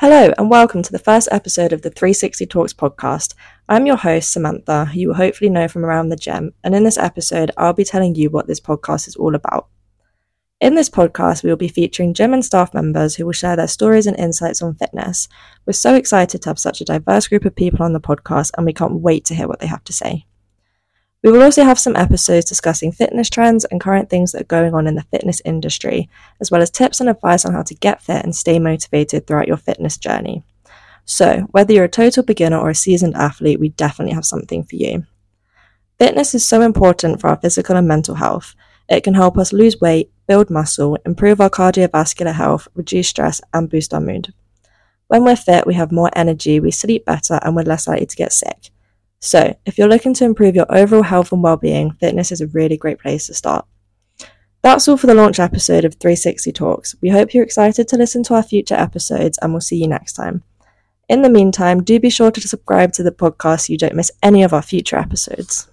Hello, and welcome to the first episode of the 360 Talks podcast. I'm your host, Samantha, who you will hopefully know from around the gym, and in this episode, I'll be telling you what this podcast is all about. In this podcast, we will be featuring gym and staff members who will share their stories and insights on fitness. We're so excited to have such a diverse group of people on the podcast, and we can't wait to hear what they have to say. We will also have some episodes discussing fitness trends and current things that are going on in the fitness industry, as well as tips and advice on how to get fit and stay motivated throughout your fitness journey. So, whether you're a total beginner or a seasoned athlete, we definitely have something for you. Fitness is so important for our physical and mental health. It can help us lose weight, build muscle, improve our cardiovascular health, reduce stress, and boost our mood. When we're fit, we have more energy, we sleep better, and we're less likely to get sick. So, if you're looking to improve your overall health and well-being, fitness is a really great place to start. That's all for the launch episode of 360 Talks. We hope you're excited to listen to our future episodes and we'll see you next time. In the meantime, do be sure to subscribe to the podcast so you don't miss any of our future episodes.